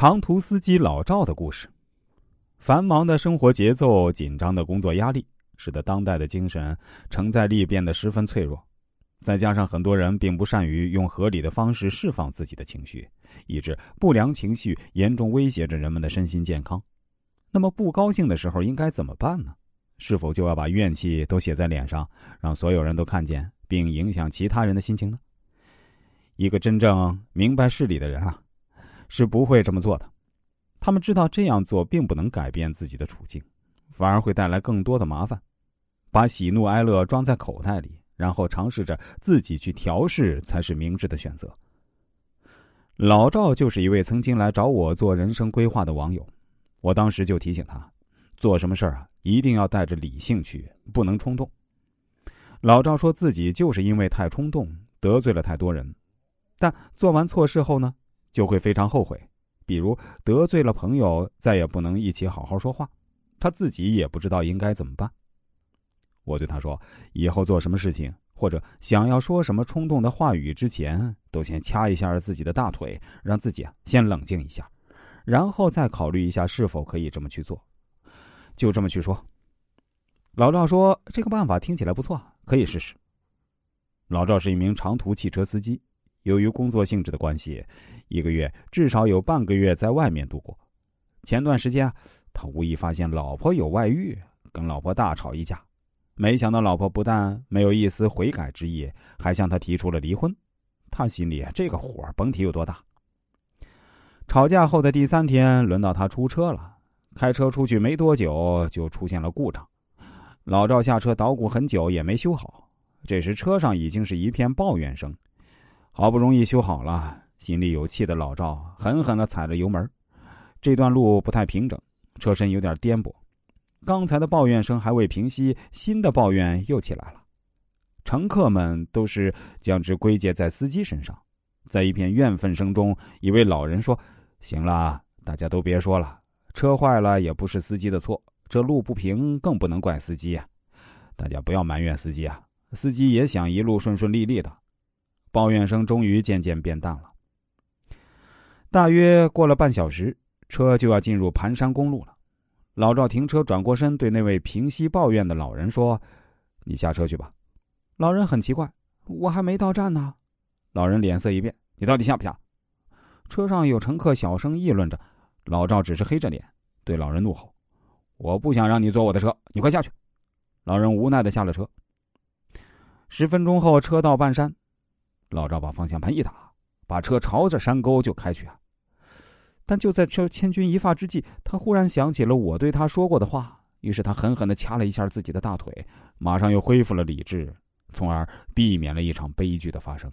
长途司机老赵的故事。繁忙的生活节奏、紧张的工作压力，使得当代的精神承载力变得十分脆弱。再加上很多人并不善于用合理的方式释放自己的情绪，以致不良情绪严重威胁着人们的身心健康。那么，不高兴的时候应该怎么办呢？是否就要把怨气都写在脸上，让所有人都看见，并影响其他人的心情呢？一个真正明白事理的人啊，是不会这么做的。他们知道这样做并不能改变自己的处境，反而会带来更多的麻烦。把喜怒哀乐装在口袋里，然后尝试着自己去调试，才是明智的选择。老赵就是一位曾经来找我做人生规划的网友，我当时就提醒他，做什么事儿啊，一定要带着理性去，不能冲动。老赵说自己就是因为太冲动，得罪了太多人。但做完错事后呢，就会非常后悔，比如得罪了朋友，再也不能一起好好说话，他自己也不知道应该怎么办。我对他说：“以后做什么事情或者想要说什么冲动的话语之前，都先掐一下自己的大腿，让自己啊先冷静一下，然后再考虑一下是否可以这么去做。就这么去说。”老赵说：“这个办法听起来不错，可以试试。”老赵是一名长途汽车司机。由于工作性质的关系，一个月至少有半个月在外面度过。前段时间，他无意发现老婆有外遇，跟老婆大吵一架。没想到老婆不但没有一丝悔改之意，还向他提出了离婚。他心里这个火甭提有多大。吵架后的第三天，轮到他出车了。开车出去没多久，就出现了故障。老赵下车捣鼓很久也没修好。这时车上已经是一片抱怨声。好不容易修好了，心里有气的老赵狠狠的踩着油门。这段路不太平整，车身有点颠簸。刚才的抱怨声还未平息，新的抱怨又起来了。乘客们都是将之归结在司机身上。在一片怨愤声中，一位老人说：“行了，大家都别说了。车坏了也不是司机的错，这路不平更不能怪司机呀。大家不要埋怨司机啊，司机也想一路顺顺利利的。”抱怨声终于渐渐变淡了。大约过了半小时，车就要进入盘山公路了。老赵停车，转过身对那位平息抱怨的老人说：“你下车去吧。”老人很奇怪：“我还没到站呢。”老人脸色一变：“你到底下不下？”车上有乘客小声议论着，老赵只是黑着脸对老人怒吼：“我不想让你坐我的车，你快下去！”老人无奈的下了车。十分钟后，车到半山。老赵把方向盘一打，把车朝着山沟就开去啊！但就在这千钧一发之际，他忽然想起了我对他说过的话，于是他狠狠的掐了一下自己的大腿，马上又恢复了理智，从而避免了一场悲剧的发生。